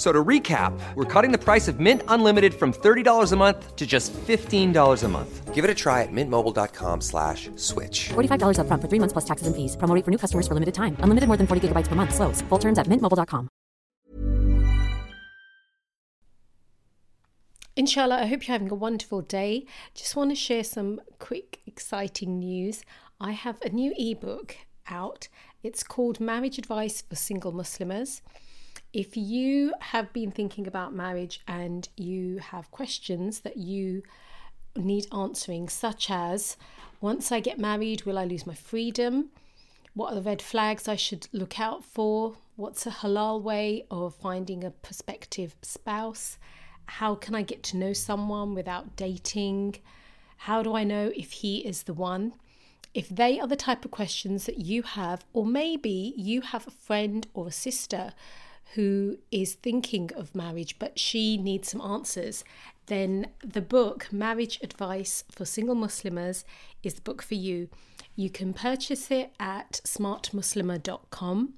F- So to recap, we're cutting the price of Mint Unlimited from $30 a month to just $15 a month. Give it a try at mintmobile.com slash switch. $45 upfront for three months plus taxes and fees. Promo rate for new customers for limited time. Unlimited more than 40 gigabytes per month. Slows. Full terms at mintmobile.com. Inshallah, I hope you're having a wonderful day. Just want to share some quick, exciting news. I have a new ebook out. It's called Marriage Advice for Single Muslims. If you have been thinking about marriage and you have questions that you need answering, such as once I get married, will I lose my freedom? What are the red flags I should look out for? What's a halal way of finding a prospective spouse? How can I get to know someone without dating? How do I know if he is the one? If they are the type of questions that you have, or maybe you have a friend or a sister who is thinking of marriage but she needs some answers, then the book Marriage Advice for Single Muslims is the book for you. You can purchase it at smartmuslima.com.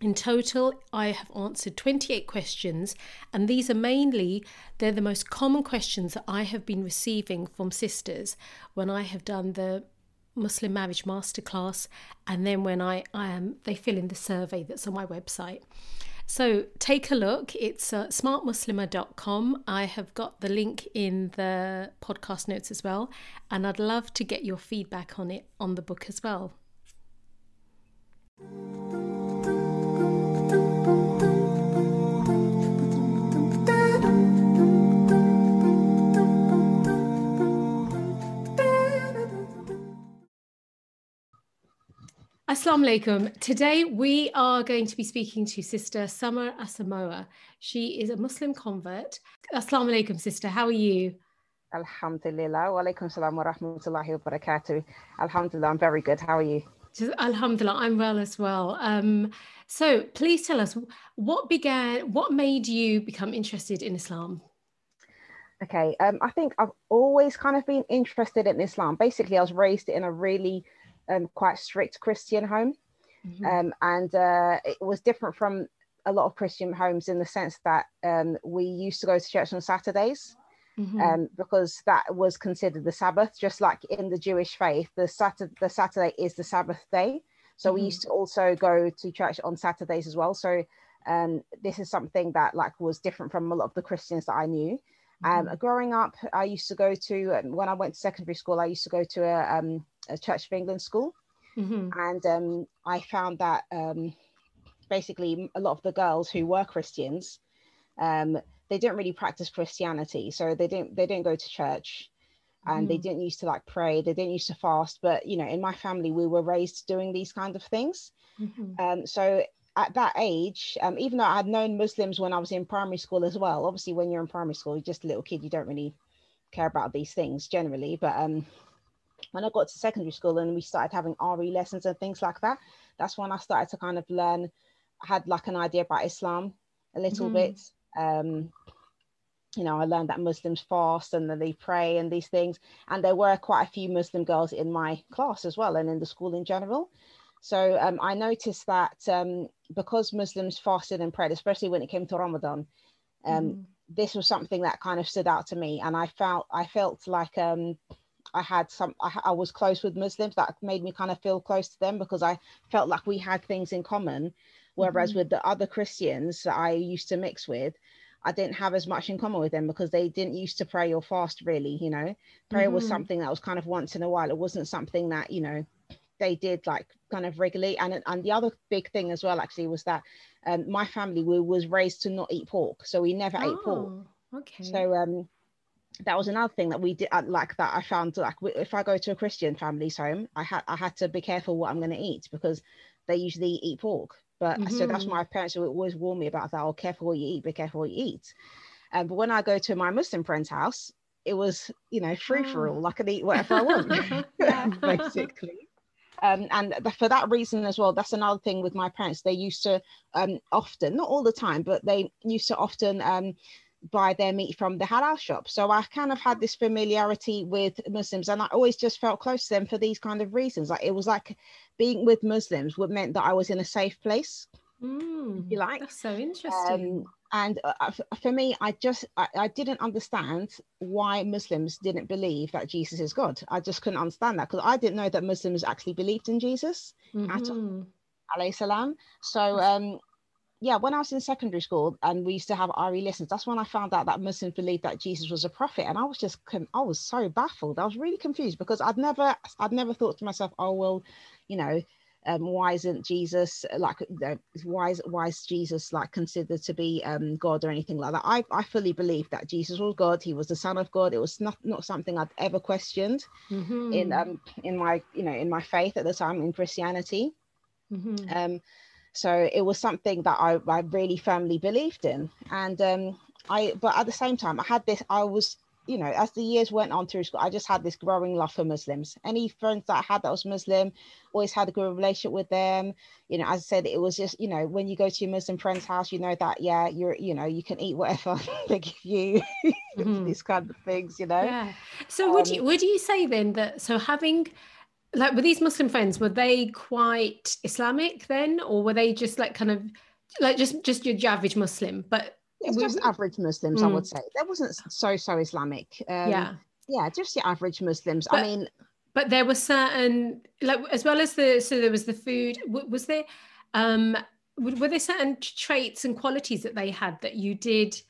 In total, I have answered 28 questions, and these are mainly they're the most common questions that I have been receiving from sisters when I have done the Muslim Marriage Masterclass, and then when I, I am they fill in the survey that's on my website. So take a look. It's uh, smartmuslima.com. I have got the link in the podcast notes as well, and I'd love to get your feedback on it on the book as well. Assalamu alaikum. Today we are going to be speaking to Sister Samar Asamoah. She is a Muslim convert. Assalamu alaikum, sister. How are you? Alhamdulillah. Wa alaikum salam wa rahmatullahi wa barakatuh. Alhamdulillah, I'm very good. How are you? Alhamdulillah, I'm well as well. Um, so please tell us what began, what made you become interested in Islam? Okay, um, I think I've always kind of been interested in Islam. Basically, I was raised in a really um, quite strict Christian home. Mhm. Um, and uh, it was different from a lot of Christian homes in the sense that um, we used to go to church on Saturdays. Mhm. um, because that was considered the Sabbath, just like in the Jewish faith, the Saturday, the Saturday is the Sabbath day. So we Mhm. used to also go to church on Saturdays as well. So um, this is something that like was different from a lot of the Christians that I knew. Um, growing up, I used to go to um, when I went to secondary school. I used to go to a, um, a Church of England school, Mhm. and um, I found that um, basically a lot of the girls who were Christians, um, they didn't really practice Christianity, so they didn't they didn't go to church, and they Mhm. didn't used to like pray. They didn't used to fast. But you know, in my family, we were raised doing these kind of things. Mhm. Um, so at that age, um, even though I had known Muslims when I was in primary school as well, obviously when you're in primary school, you're just a little kid, you don't really care about these things generally. But um, when I got to secondary school and we started having RE lessons and things like that, that's when I started to kind of learn, I had like an idea about Islam a little Mhm. bit. Um, you know, I learned that Muslims fast and that they pray and these things. And there were quite a few Muslim girls in my class as well and in the school in general. So um, I noticed that um, because Muslims fasted and prayed, especially when it came to Ramadan, um, Mhm. this was something that kind of stood out to me. And I felt I felt like um, I had some, I, I was close with Muslims that made me kind of feel close to them because I felt like we had things in common. Whereas Mhm. with the other Christians that I used to mix with, I didn't have as much in common with them because they didn't used to pray or fast really, you know. Prayer was Mhm. something that was kind of once in a while. It wasn't something that, you know, they did like kind of regularly. And and the other big thing as well actually was that um, my family we was raised to not eat pork. So we never ate pork. Oh, okay. So um that was another thing that we did uh, like that I found like if I go to a Christian family's home, I had I had to be careful what I'm going to eat because they usually eat pork. But so that's Mhm. my parents would always warn me about that. Oh, careful what you eat, be careful what you eat. Um, but when I go to my Muslim friend's house, it was you know free for all. I could eat whatever I want, basically. Um, and for that reason as well, that's another thing with my parents. They used to um, often, not all the time, but they used to often um, buy their meat from the halal shop. So I kind of had this familiarity with Muslims, and I always just felt close to them for these kind of reasons. Like it was like being with Muslims would meant that I was in a safe place. Mm, you like? That's so interesting. Um, and uh, uh, for me, I just I, I didn't understand why Muslims didn't believe that Jesus is God. I just couldn't understand that because I didn't know that Muslims actually believed in Jesus at all. Mhm. alayhi salam. So um yeah, when I was in secondary school and we used to have RE lessons, that's when I found out that Muslims believed that Jesus was a prophet, and I was just I was so baffled. I was really confused because I'd never I'd never thought to myself, oh well, you know, um, why isn't Jesus like uh, why is why is Jesus like considered to be um, God or anything like that? I I fully believe that Jesus was God. He was the Son of God. It was not not something I'd ever questioned in Mhm. um in my you know in my faith at the time in Christianity. Mhm. Um, so it was something that I, I really firmly believed in. And um, I, but at the same time, I had this, I was, you know, as the years went on through school, I just had this growing love for Muslims. Any friends that I had that was Muslim, always had a good relationship with them. You know, as I said, it was just, you know, when you go to your Muslim friend's house, you know that, yeah, you're, you know, you can eat whatever they give you, Mhm. these kind of things, you know. Yeah. So would Um, you would you say then that so having like were these Muslim friends were they quite Islamic then or were they just like kind of like just just your average Muslim but It's we- just average Muslims, I would Mm. say. That wasn't so, so Islamic. Um, yeah Yeah, just your average Muslims. But- I mean, but there were certain like as well as the so there was the food w- was there um were there certain traits and qualities that they had that you did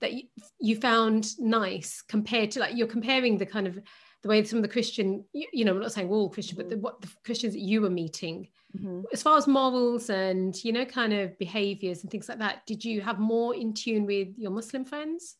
that you, you found nice compared to like you're comparing the kind of the way some of the christian you, know i'm not saying all christian but the, what the christians that you were meeting mhm. as far as morals and you know kind of behaviors and things like that did you have more in tune with your muslim friends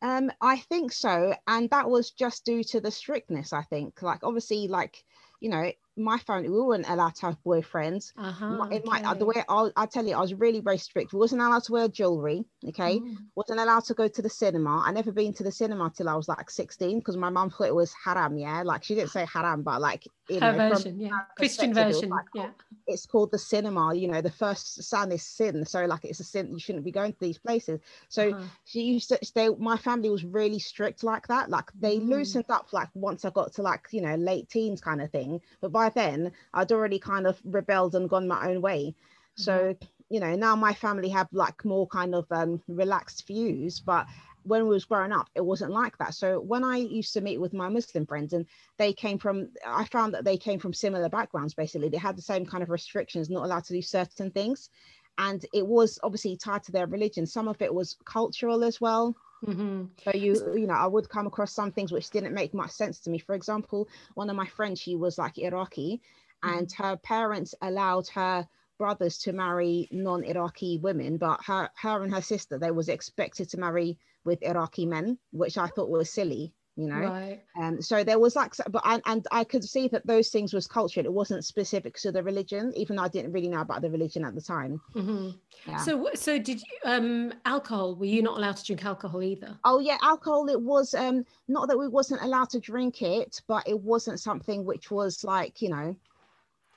Um, I think so, and that was just due to the strictness. I think, like obviously, like you know, my family we weren't allowed to have boyfriends. uh-huh in my, the way I'll, I tell you, I was really very strict. We wasn't allowed to wear jewelry. Okay, Mm. wasn't allowed to go to the cinema. I never been to the cinema till I was like 16 because my mum thought it was haram. Yeah, like she didn't say haram, but like you her know, version yeah christian it version like, yeah it's called the cinema. You know, the first sin is sin, so like it's a sin. You shouldn't be going to these places. So Uh-huh. she used to stay my family was really strict like that like they Mm. loosened up like once i got to like you know late teens kind of thing but by then i'd already kind of rebelled and gone my own way. So Mm-hmm. you know now my family have like more kind of um relaxed views but when we was growing up it wasn't like that. So when i used to meet with my muslim friends and they came from i found that they came from similar backgrounds basically. They had the same kind of restrictions not allowed to do certain things. And it was obviously tied to their religion. Some of it was cultural as well hmm so you you know i would come across some things which didn't make much sense to me. For example one of my friends she was like iraqi and her parents allowed her brothers to marry non-iraqi women but her her and her sister they was expected to marry with iraqi men which i thought was silly you know? Right. Um so there was like but I, and i could see that those things was cultural. It wasn't specific to the religion even though i didn't really know about the religion at the time. Hmm yeah. so so did you um alcohol were you not allowed to drink alcohol either? Oh yeah, alcohol. It was um not that we wasn't allowed to drink it, but it wasn't something which was like you know,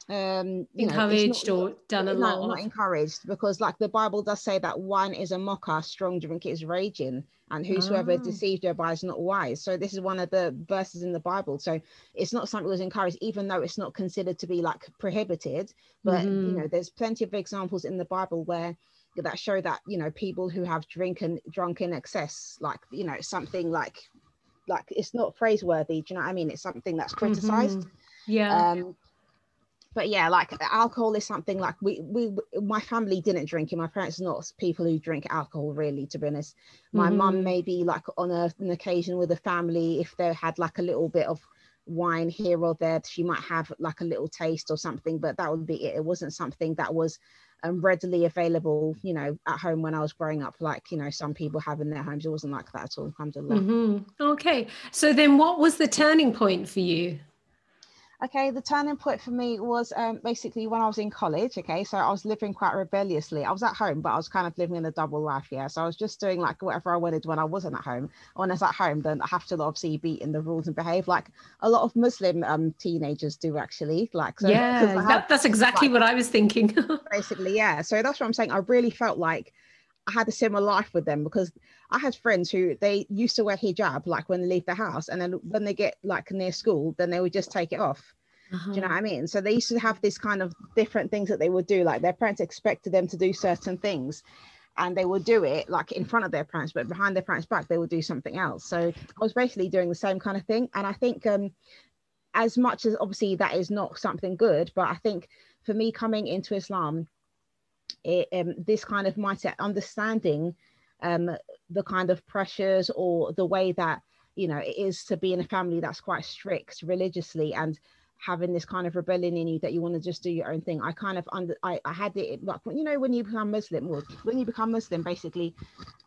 um, you know, encouraged not- or done a no, lot not of encouraged because like the Bible does say that wine is a mocker, strong drink is raging, and whosoever Ah. is deceived thereby is not wise. So this is one of the verses in the Bible. So it's not something that's encouraged, even though it's not considered to be like prohibited. But you Mhm. know, there's plenty of examples in the Bible where that show that you know people who have drink and drunk in excess, like you know, something like like it's not praiseworthy. Do you know what I mean? It's something that's criticized Mhm. yeah um but yeah like alcohol is something like we we my family didn't drink it. My parents are not people who drink alcohol really to be honest. My mum Mhm. maybe like on a, an occasion with a family if they had like a little bit of wine here or there she might have like a little taste or something but that would be it. It wasn't something that was um, readily available you know at home when i was growing up like you know some people have in their homes. It wasn't like that at all alhamdulillah. Mhm. okay. So then what was the turning point for you Okay, the turning point for me was um, basically when I was in college. Okay, so I was living quite rebelliously. I was at home, but I was kind of living in a double life. Yeah, so I was just doing like whatever I wanted when I wasn't at home. When I was at home, then I have to obviously be in the rules and behave like a lot of Muslim um, teenagers do. Actually, like so, yeah, that, that's exactly like, what I was thinking. basically, yeah. So that's what I'm saying. I really felt like I had a similar life with them because I had friends who they used to wear hijab like when they leave the house, and then when they get like near school, then they would just take it off. Uh-huh. Do you know uh-huh. what I mean? So they used to have this kind of different things that they would do. Like their parents expected them to do certain things and they would do it like in front of their parents, but behind their parents' back, they would do something else. So I was basically doing the same kind of thing. And I think um as much as obviously that is not something good, but I think for me coming into Islam, it, um, this kind of mindset, understanding um, the kind of pressures or the way that you know it is to be in a family that's quite strict religiously and having this kind of rebellion in you that you want to just do your own thing. I kind of under I, I had it like you know when you become Muslim, when you become Muslim, basically,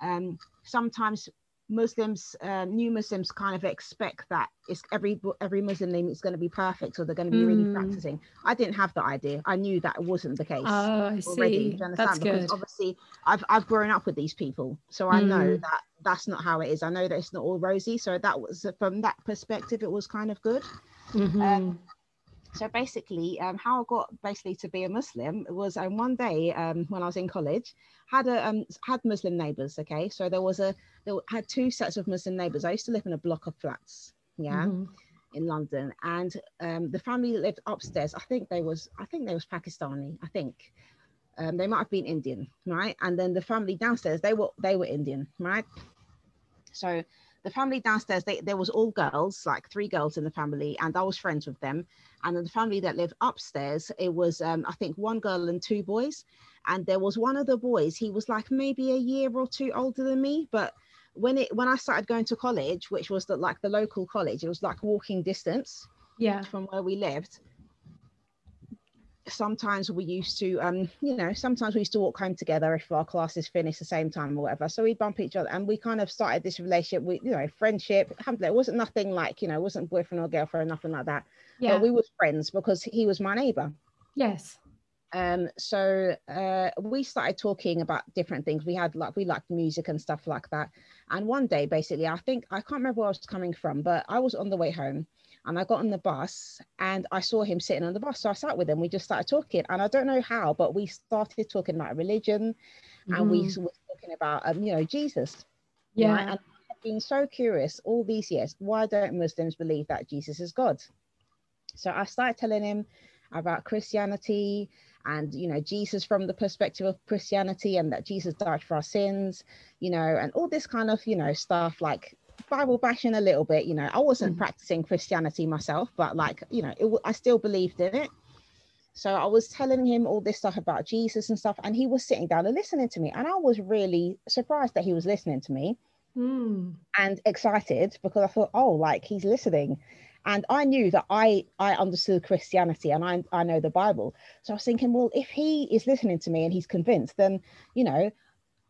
um, sometimes Muslims, uh, new Muslims, kind of expect that it's every every Muslim name is going to be perfect or they're going to be mm. really hmm. practicing. I didn't have that idea. I knew that wasn't the case. Oh, I see. That's because good. obviously I've I've grown up with these people, so I mm. know hmm. that that's not how it is. I know that it's not all rosy. So that was from that perspective, it was kind of good. Mm-hmm. Um, so basically, um, how I got basically to be a Muslim was um, one day um, when I was in college, had a um, had Muslim neighbors. Okay, so there was a there had two sets of Muslim neighbors. I used to live in a block of flats. Yeah. Mm-hmm. In London, and um, the family that lived upstairs, I think they was, I think they was Pakistani. I think um, they might have been Indian, right? And then the family downstairs, they were they were Indian, right? So the family downstairs, they, there was all girls, like three girls in the family, and I was friends with them. And then the family that lived upstairs, it was um, I think one girl and two boys. And there was one of the boys, he was like maybe a year or two older than me, but when it when I started going to college, which was the, like the local college, it was like walking distance, yeah, from where we lived sometimes we used to um you know sometimes we used to walk home together if our classes finished the same time or whatever. So we'd bump each other and we kind of started this relationship with you know friendship. It wasn't nothing like you know it wasn't boyfriend or girlfriend nothing like that. Yeah. but we were friends because he was my neighbor. Yes. Um so uh we started talking about different things. We had like we liked music and stuff like that. And one day basically i think i can't remember where i was coming from but i was on the way home and I got on the bus and I saw him sitting on the bus. So I sat with him. We just started talking. And I don't know how, but we started talking about religion mm. and we mm. were talking about, um, you know, Jesus. Yeah. Right? And I've been so curious all these years. Why don't Muslims believe that Jesus is God? So I started telling him about Christianity and you know jesus from the perspective of christianity and that jesus died for our sins you know and all this kind of you know stuff like Bible bashing a little bit. You know, I wasn't mm. practicing Christianity myself, but like, you know, it, I still believed in it. So I was telling him all this stuff about Jesus and stuff, and he was sitting down and listening to me. And I was really surprised that he was listening to me mm. and excited because I thought, oh, like he's listening. And I knew that I I understood Christianity and I I know the Bible. So I was thinking, well, if he is listening to me and he's convinced, then you know,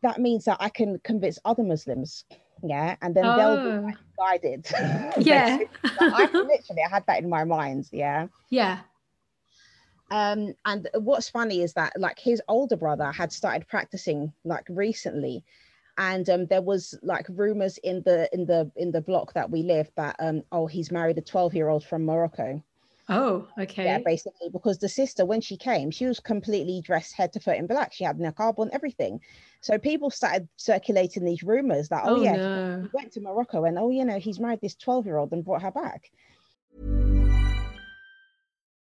that means that I can convince other Muslims yeah and then oh. they'll be oh. guided. Yeah. I literally I had that in my mind yeah. Yeah. Um and what's funny is that like his older brother had started practicing like recently. And um there was like rumors in the in the in the block that we live that um oh he's married a 12 year old from Morocco Oh, okay. Yeah, basically, because the sister, when she came, she was completely dressed head to foot in black. She had niqab on, everything. So people started circulating these rumors that, oh, oh yeah, no. he went to Morocco and, oh, you know, he's married this 12 year old and brought her back.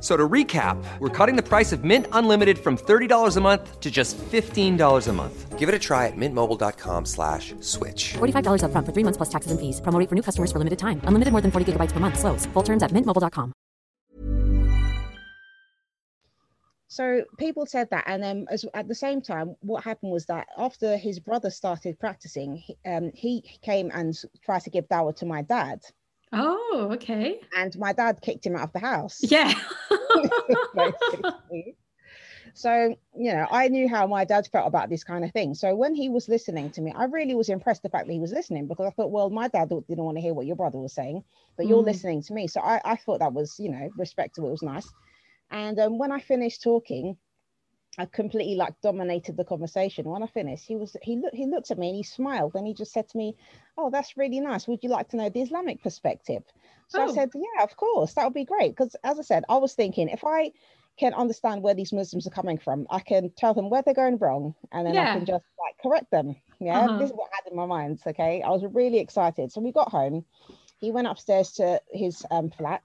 So to recap, we're cutting the price of Mint Unlimited from $30 a month to just $15 a month. Give it a try at mintmobile.com slash switch. $45 up front for three months plus taxes and fees. Promo for new customers for limited time. Unlimited more than 40 gigabytes per month. Slows. Full terms at mintmobile.com. So people said that. And then as, at the same time, what happened was that after his brother started practicing, he, um, he came and tried to give dawah to my dad. Oh, okay. And my dad kicked him out of the house. Yeah. So, you know, I knew how my dad felt about this kind of thing. So when he was listening to me, I really was impressed the fact that he was listening because I thought, well, my dad didn't want to hear what your brother was saying, but you're Mm. listening to me. So I, I thought that was, you know, respectable. It was nice. And um, when I finished talking, I completely like dominated the conversation. When I finished, he was he looked he looked at me and he smiled and he just said to me, "Oh, that's really nice. Would you like to know the Islamic perspective?" So Oh. I said, "Yeah, of course. That would be great." Because as I said, I was thinking if I can understand where these Muslims are coming from, I can tell them where they're going wrong, and then I can just like correct them. Yeah, Uh-huh. this is what I had in my mind. Okay, I was really excited. So we got home. He went upstairs to his um, flat,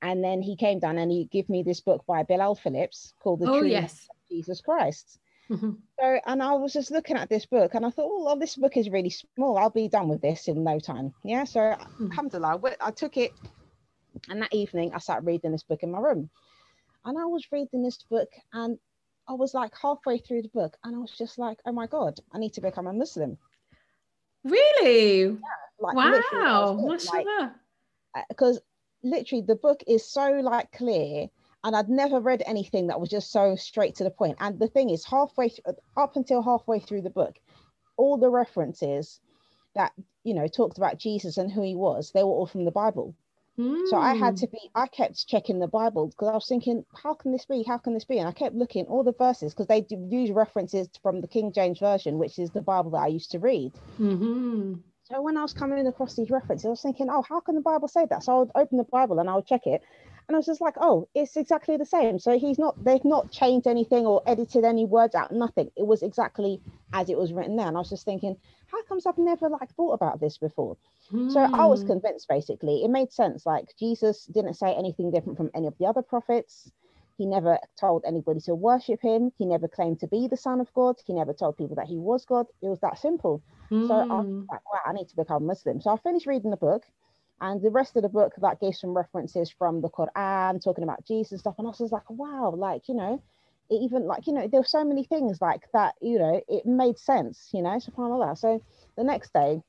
and then he came down and he gave me this book by Bilal Phillips called The oh, True yes. Jesus Christ. Mhm. So, and I was just looking at this book and I thought, oh, well, this book is really small. I'll be done with this in no time. Yeah. So, Mhm. alhamdulillah, I took it. And that evening, I sat reading this book in my room. And I was reading this book and I was like halfway through the book and I was just like, oh my God, I need to become a Muslim. Really? Like, wow. was it. Like, because literally the book is so like clear and I'd never read anything that was just so straight to the point. And the thing is, halfway th- up until halfway through the book, all the references that you know talked about Jesus and who he was, they were all from the Bible. So I had Mm. to be, I kept checking the Bible because I was thinking, how can this be? How can this be? And I kept looking all the verses because they do use references from the King James Version, which is the Bible that I used to read. Mhm. So when I was coming across these references, I was thinking, oh, how can the Bible say that? So I would open the Bible and I would check it. And I was just like, oh, it's exactly the same. So he's not, they've not changed anything or edited any words out, nothing. It was exactly as it was written there. And I was just thinking, how comes I've never like thought about this before? So I was Mm. convinced basically. It made sense. Like Jesus didn't say anything different from any of the other prophets. He never told anybody to worship him. He never claimed to be the son of God. He never told people that he was God. It was that simple. So I was Mm. like, wow, I need to become Muslim. So I finished reading the book, and the rest of the book that gave some references from the Quran, talking about Jesus and stuff. And I was just like, wow, like you know, it even like you know, there were so many things like that. You know, it made sense. You know, subhanallah. So the next day,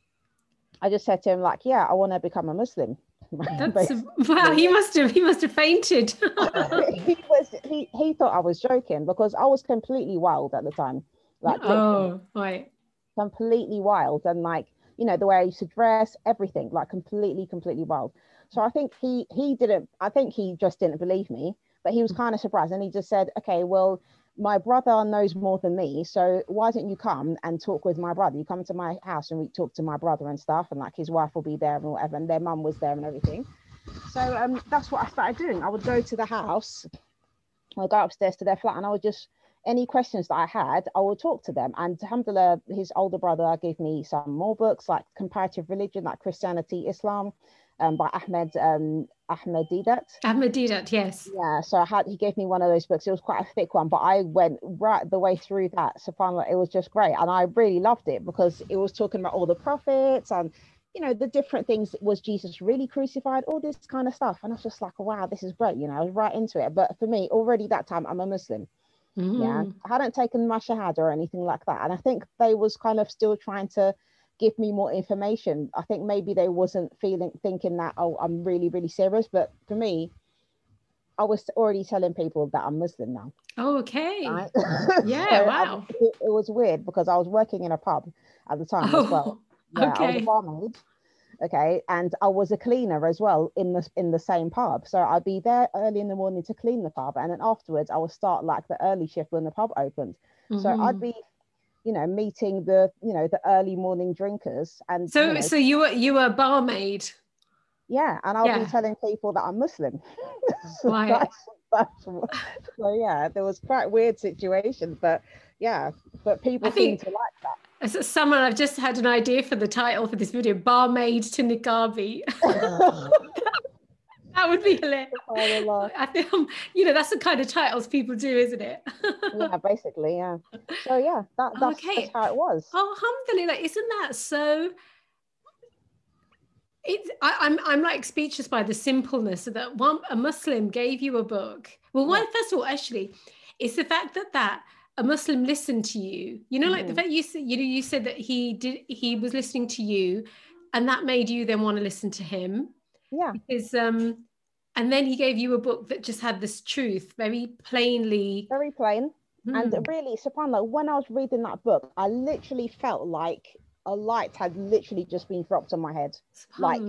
I just said to him like, yeah, I want to become a Muslim. That's wow. He must have. He must have fainted. he was he, he thought I was joking because I was completely wild at the time. Like oh, right. completely wild and like you know the way I used to dress, everything like completely, completely wild. So I think he he didn't. I think he just didn't believe me, but he was kind of surprised and he just said, "Okay, well, my brother knows more than me, so why don't you come and talk with my brother? You come to my house and we talk to my brother and stuff, and like his wife will be there and whatever, and their mum was there and everything." So um, that's what I started doing. I would go to the house, I would go upstairs to their flat, and I would just any questions that I had, I would talk to them. And alhamdulillah, his older brother gave me some more books like comparative religion, like Christianity, Islam, um, by Ahmed um, Ahmed Deedat. Ahmedidat, yes. Yeah, so I had he gave me one of those books. It was quite a thick one, but I went right the way through that. Subhanallah, it was just great, and I really loved it because it was talking about all the prophets and you know the different things. Was Jesus really crucified? All this kind of stuff, and I was just like, wow, this is great. You know, I was right into it. But for me, already that time, I'm a Muslim. Yeah, Mm. I hadn't taken my shahada or anything like that, and I think they was kind of still trying to give me more information. I think maybe they wasn't feeling thinking that oh I'm really really serious, but for me, I was already telling people that I'm Muslim now. Oh, okay. Right? Yeah, So, wow. it, it was weird because I was working in a pub at the time as well. Oh, Yeah, I was okay. a barmaid. Okay, and I was a cleaner as well in the in the same pub. So I'd be there early in the morning to clean the pub, and then afterwards I would start like the early shift when the pub opened. So I'd Mhm. be, you know, meeting the you know the early morning drinkers, and So, you know, so you were you were a barmaid. yeah, and I'll Yeah. be telling people that I'm Muslim. So Right. that's- so yeah, there was quite weird situations, but yeah, but people seem think- to like that. As someone, I've just had an idea for the title for this video: "Barmaid to Niqabi." that would be hilarious. I think, um, you know, that's the kind of titles people do, isn't it? yeah, basically, yeah. So yeah, that, that's, Okay. that's how it was. Oh, alhamdulillah, isn't that so? It's, I, I'm I'm like speechless by the simpleness of that one a Muslim gave you a book. Well, one first of all, actually, it's the fact that that a Muslim listened to you. You know, like the Mhm. fact you said you know you said that he did he was listening to you, and that made you then want to listen to him. Yeah. Because um, and then he gave you a book that just had this truth very plainly. Very plain. Hmm. And really, subhanAllah, when I was reading that book, I literally felt like a light had literally just been dropped on my head. Like,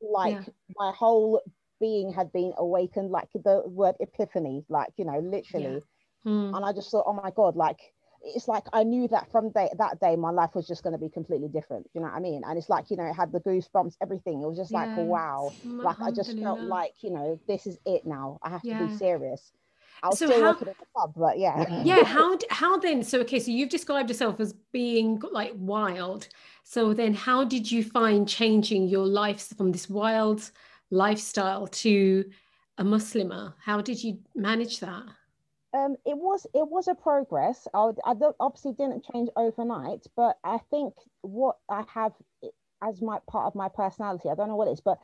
like Yeah. my whole being had been awakened, like the word epiphany, like, you know, literally. Hmm. And I just thought, oh my God, like, it's like I knew that from day, that day, my life was just going to be completely different. You know what I mean? And it's like, you know, it had the goosebumps, everything. It was just like, Yes. wow. Like, I just felt like, you know, this is it now. I have to be serious. I was So still how- working in the club, but yeah. yeah how how then so okay so you've described yourself as being like wild so then how did you find changing your life from this wild lifestyle to a muslimah how did you manage that um it was it was a progress. I i obviously didn't change overnight but i think what i have as my part of my personality i don't know what it is but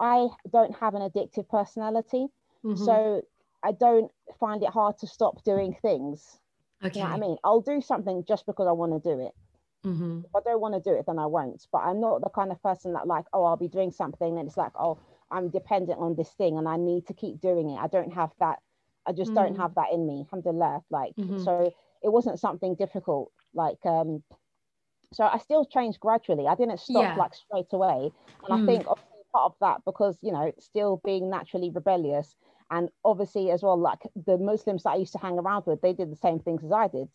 i don't have an addictive personality. Mhm. so i don't find it hard to stop doing things. Okay you know i mean? I'll do something just because i want to do it. Mhm. if i don't want to do it then i won't. But i'm not the kind of person that like oh i'll be doing something and it's like oh i'm dependent on this thing and i need to keep doing it. I don't have that i just don't Mm. have that in me alhamdulillah like Mhm. so it wasn't something difficult like um so i still changed gradually i didn't stop Yeah. like straight away and Mm. i think obviously part of that because you know still being naturally rebellious and obviously as well like the muslims that i used to hang around with they did the same things as i did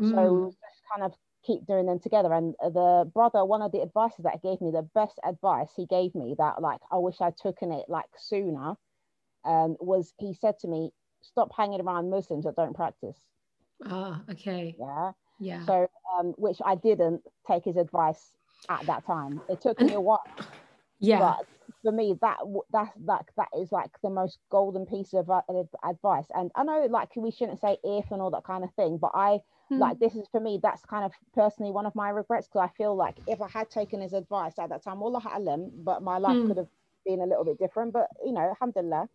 so Mm. just kind of keep doing them together and the brother one of the advices that he gave me the best advice he gave me that like i wish i'd taken it like sooner um was he said to me stop hanging around muslims that don't practice. Ah okay. Yeah. Yeah. So um which i didn't take his advice at that time. It took me a while yeah. but for me that that's that that is like the most golden piece of uh, advice. And i know like we shouldn't say if and all that kind of thing but i Hmm. like this is for me that's kind of personally one of my regrets because i feel like if i had taken his advice at that time wallah alam but my life Hmm. could have been a little bit different but you know alhamdulillah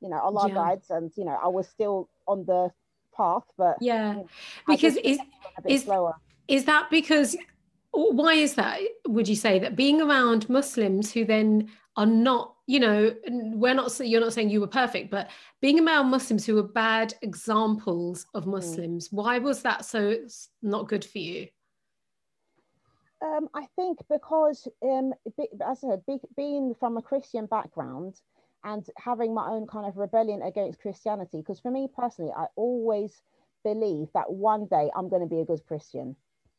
you know allah Yeah. guides and you know i was still on the path but yeah. because is a bit is- slower. Is that because, why is that, would you say, that being around Muslims who then are not, you know, we're not, you're not saying you were perfect, but being around Muslims who were bad examples of Muslims, why was that so not good for you? Um, I think because, um, as I said, be, being from a Christian background and having my own kind of rebellion against Christianity, because for me personally, I always believe that one day I'm going to be a good Christian.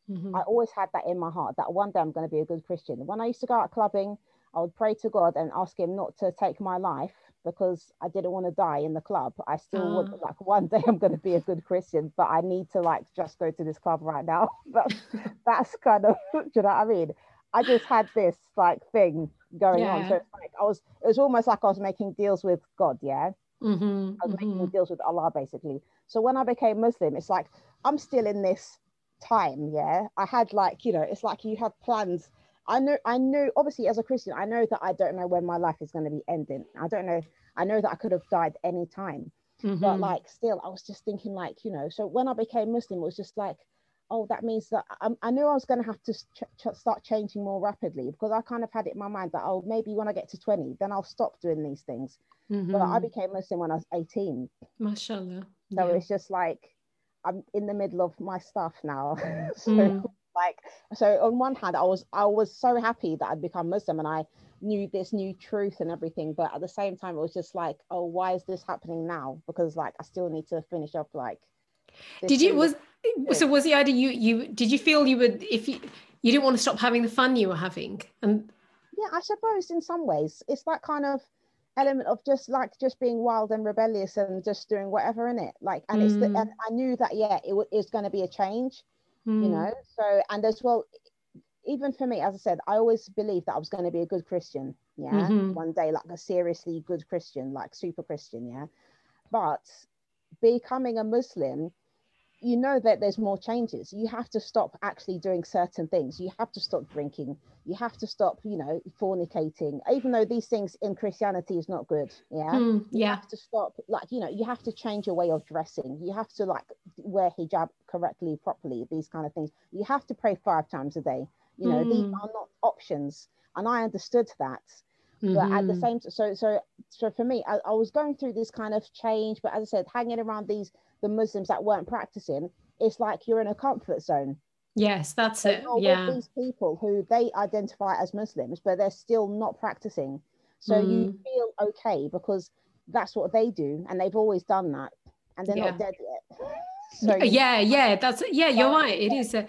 Mhm. I always had that in my heart that one day I'm going to be a good Christian. When I used to go out clubbing, I would pray to God and ask Him not to take my life because I didn't want to die in the club. I still would Ah. like one day I'm going to be a good Christian, but I need to like just go to this club right now. But that's kind of, do you know what I mean? I just had this like thing going on. So it's like I was, it was almost like I was making deals with God. Yeah. Mhm, I was making mhm. deals with Allah basically. So when I became Muslim, it's like I'm still in this time. Yeah, I had like you know, it's like you have plans. I know, I know. Obviously, as a Christian, I know that I don't know when my life is going to be ending. I don't know. I know that I could have died any time, but Mhm. like still, I was just thinking like you know. So when I became Muslim, it was just like. Oh, that means that I, I knew I was going to have to ch- ch- start changing more rapidly because I kind of had it in my mind that oh maybe when I get to 20 then I'll stop doing these things. But I became Muslim when I was 18, Mashallah. so yeah. it's just like I'm in the middle of my stuff now. so Mm. like so on one hand I was I was so happy that I'd become Muslim and I knew this new truth and everything, but at the same time it was just like, oh, why is this happening now? Because like I still need to finish up like Did you, was, so was the idea you, you, did you feel you would, if you, you didn't want to stop having the fun you were having? And yeah, I suppose in some ways it's that kind of element of just like just being wild and rebellious and just doing whatever in it. Like and it's the, Mm. and I knew that yeah, it was going to be a change. you mm, know so and as well even for me as i said i always believed that i was going to be a good christian yeah Mhm. one day like a seriously good christian like super christian yeah but becoming a muslim you know that there's more changes. You have to stop actually doing certain things. You have to stop drinking. You have to stop you know fornicating. Even though these things in christianity is not good yeah? Mm, you have to stop like you know you have to change your way of dressing. You have to like wear hijab correctly properly these kind of things. You have to pray five times a day. You know these Mm. are not options. And i understood that But at the Mhm. same so so so for me, I, I was going through this kind of change, but as I said, hanging around these the Muslims that weren't practicing, it's like you're in a comfort zone. Yes, that's So it. Yeah. these people who they identify as Muslims, but they're still not practicing. So you Mm. feel okay because that's what they do, and they've always done that, and they're not Yeah. dead yet. So yeah, yeah, that's yeah, you're right. It is a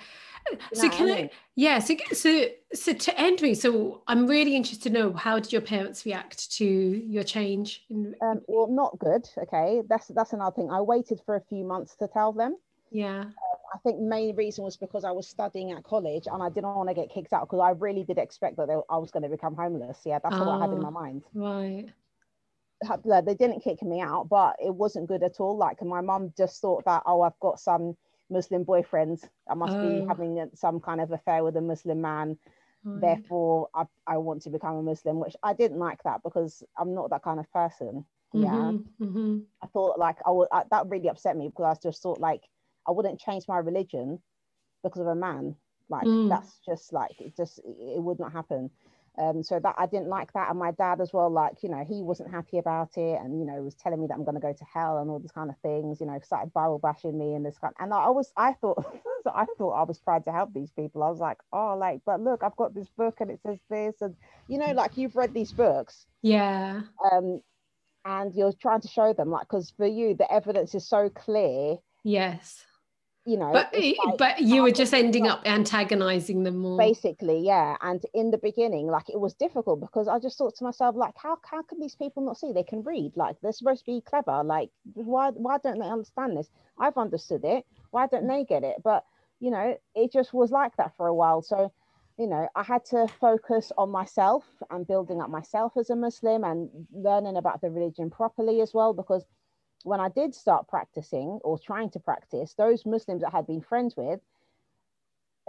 so know what I can I, mean? yeah, so so so to end me, so I'm really interested to know how did your parents react to your change in Um, well, not good. Okay, that's that's another thing. I waited for a few months to tell them. yeah. I think main reason was because I was studying at college and I didn't want to get kicked out because I really did expect that they, I was going to become homeless. Yeah, that's what I had in my Oh. mind. Right. They didn't kick me out, but it wasn't good at all. Like my mum just thought that, oh, I've got some Muslim boyfriends. I must be Oh. having a- some kind of affair with a Muslim man. right. Therefore, I, I want to become a Muslim, which I didn't like that because I'm not that kind of person. Yeah. Mhm, mhm. I thought like I would I, that really upset me because I just thought like I wouldn't change my religion because of a man. Like Mm. that's just like it just it would not happen. Um, so that I didn't like that, and my dad as well. Like you know, he wasn't happy about it, and you know, was telling me that I'm going to go to hell and all these kind of things. You know, started Bible bashing me and this kind. And I was, I thought, I thought I was proud to help these people. I was like, oh, like, but look, I've got this book and it says this, and you know, like you've read these books, Yeah. um, and you're trying to show them, like, because for you the evidence is so clear. Yes. You know, But eh, like, but you were just ending up antagonizing them more. basically yeah and in the beginning like it was difficult because i just thought to myself like how, how can these people not see? They can read like they're supposed to be clever like why why don't they understand this? I've understood it why don't they get it? But you know it just was like that for a while. So you know i had to focus on myself and building up myself as a muslim and learning about the religion properly as well because when i did start practicing or trying to practice those muslims that I had been friends with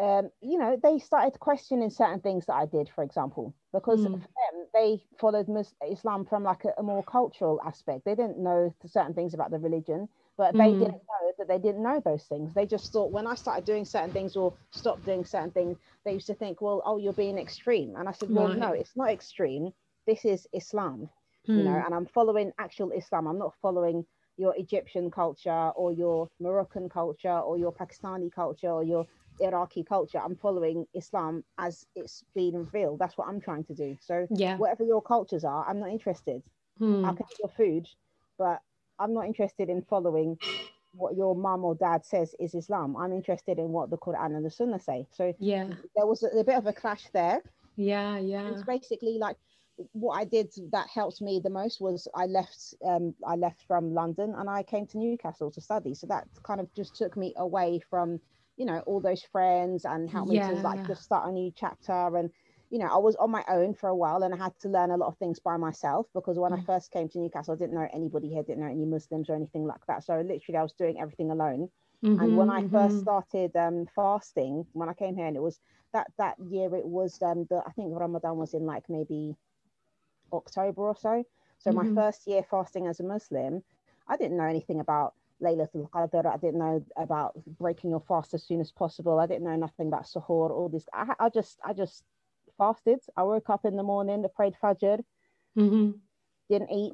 um, you know, they started questioning certain things that I did, for example, because Mm. for them, they followed Islam from like a, a more cultural aspect. They didn't know certain things about the religion, but they Mm. didn't know that they didn't know those things. They just thought when I started doing certain things or stopped doing certain things, they used to think, well, oh, you're being extreme. And I said, well, no, it's not extreme. This is Islam, you know, Hmm. and I'm following actual Islam. I'm not following your Egyptian culture or your Moroccan culture or your Pakistani culture or your Iraqi culture. I'm following Islam as it's been revealed. That's what I'm trying to do. So Yeah. whatever your cultures are, I'm not interested. Hmm. I can eat your food, but I'm not interested in following what your mum or dad says is Islam. I'm interested in what the Quran and the Sunnah say. So Yeah. there was a, a bit of a clash there. Yeah. Yeah. It's basically like what I did that helped me the most was I left um I left from London and I came to Newcastle to study. So that kind of just took me away from, you know, all those friends and helped me to like just start a new chapter and you know, I was on my own for a while and I had to learn a lot of things by myself because when I Mm. first came to Newcastle, I didn't know anybody here, didn't know any Muslims or anything like that. So literally I was doing everything alone and when I Mhm, first mhm. started um, fasting, when I came here, and it was that that year, it was um, the I think Ramadan was in like maybe October or so. So Mhm. my first year fasting as a Muslim, I didn't know anything about Laylatul Qadr. I didn't know about breaking your fast as soon as possible. I didn't know nothing about suhoor. All this. I, I just I just fasted. I woke up in the morning, I prayed Fajr, Mhm. didn't eat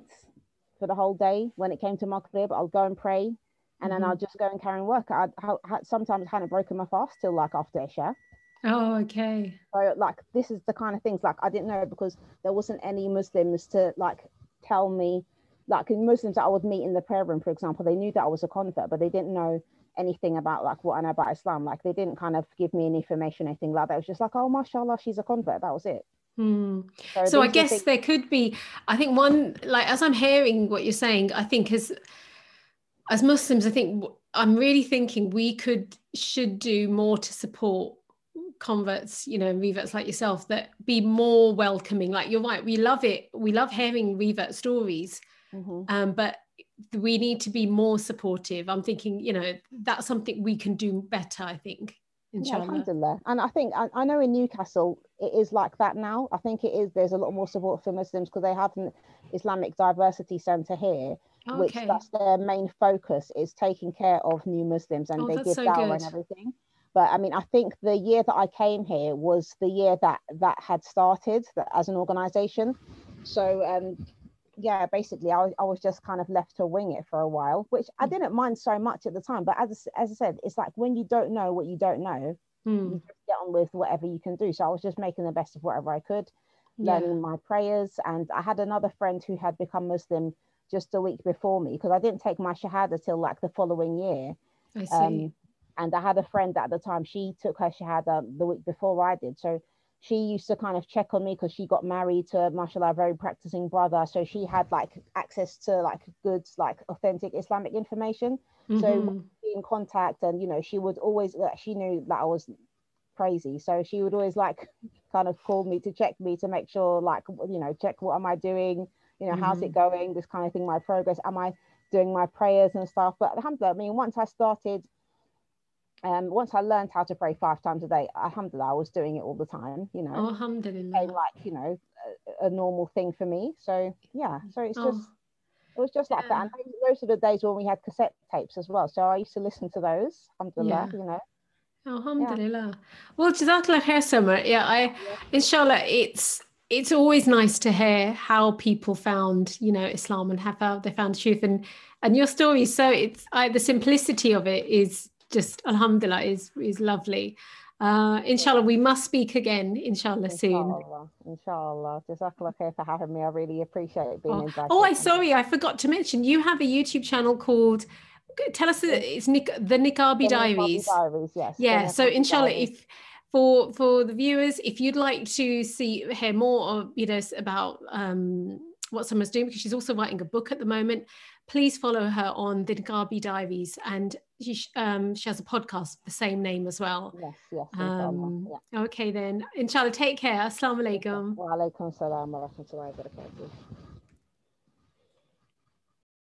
for the whole day. When it came to Maghrib, I'll go and pray, and then I'll just go and carry on work. I, I, I sometimes hadn't broken my fast till like after Isha. Oh, okay. So like this is the kind of things like I didn't know because there wasn't any Muslims to like tell me like Muslims that I would meet in the prayer room, for example, they knew that I was a convert, but they didn't know anything about like what I know about Islam. Like they didn't kind of give me any information, anything like that. It was just like, oh mashallah, she's a convert. That was it. Hmm. So, So I guess things- there could be, I think one, like as I'm hearing what you're saying, I think as as Muslims, I think I'm really thinking we could should do more to support converts, you know, reverts like yourself that be more welcoming. Like you're right, we love it. We love hearing revert stories, Mhm. um, but we need to be more supportive. I'm thinking, you know, that's something we can do better. I think, Yeah, inshallah. alhamdulillah. And I think I, I know in Newcastle it is like that now. I think it is. There's a lot more support for Muslims because they have an Islamic diversity centre here, which that's their main focus is taking care of new Muslims and Oh, they give so dawah and everything. But I mean, I think the year that I came here was the year that that had started as an organisation. so um, yeah, basically, I, I was just kind of left to wing it for a while, which I Mm. didn't mind so much at the time. But as I- as I said, it's like when you don't know what you don't know, Mm. you just get on with whatever you can do. So I was just making the best of whatever I could, Yeah. learning my prayers. And I had another friend who had become Muslim just a week before me because I didn't take my shahada till like the following year. I see. Um, and I had a friend at the time, she took her She shahada um, the week before I did. So she used to kind of check on me because she got married to, a mashallah, very practicing brother. So she had mm. like access to like good, like authentic Islamic information. So Mhm. be in contact and, you know, she would always, she knew that I was crazy. So she would always like kind of call me to check me to make sure, like, you know, check what am I doing? You know, how's it mm-hmm. going? This kind of thing, my progress. Am I doing my prayers and stuff? But alhamdulillah, I mean, once I started, um, once I learned how to pray five times a day, alhamdulillah, I was doing it all the time, you know, Oh, became alhamdulillah. like, you know, a, a normal thing for me. So yeah, so it's Oh, just, it was just like yeah. that. And those- are the days when we had cassette tapes as well. So I used to listen to those, alhamdulillah, Yeah. you know. Alhamdulillah. Well, Jazakallah khair, Samar. Yeah, I, inshallah, it's it's always nice to hear how people found, you know, Islam and how they found truth and and your story. So it's I, the simplicity of it is just Alhamdulillah is is lovely. Uh, inshallah, we must speak again, inshallah, soon. Inshallah, inshallah. Jazakallah khair for having me. I really appreciate it being Oh, invited. oh, I sorry, I forgot to mention you have a YouTube channel called. Tell us, it's Nik- the Niqabi The Diaries. Diaries, yes. Yeah, so inshallah, Diaries. if for for the viewers, if you'd like to see hear more of you know about um, what Samar's doing, because she's also writing a book at the moment, please follow her on the Niqabi Diaries, and she, um, she has a podcast the same name as well. Yes, yes. Um, yeah. okay then, inshallah, take care. Assalamu alaikum. Wa alaikum salam wa rahmatullahi wa barakatuh.